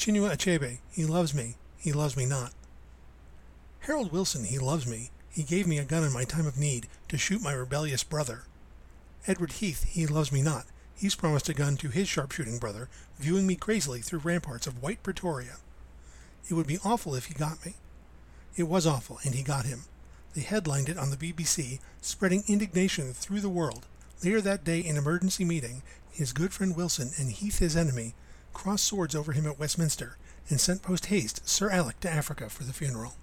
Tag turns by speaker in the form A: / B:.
A: Chinua Achebe, he loves me, he loves me not. Harold Wilson, he loves me. He gave me a gun in my time of need to shoot my rebellious brother. Edward Heath, he loves me not. He's promised a gun to his sharpshooting brother, viewing me crazily through ramparts of white Pretoria. It would be awful if he got me. It was awful, and he got him. They headlined it on the BBC, spreading indignation through the world. Later that day, in emergency meeting, his good friend Wilson and Heath, his enemy, crossed swords over him at Westminster and sent post haste Sir Alec to Africa for the funeral.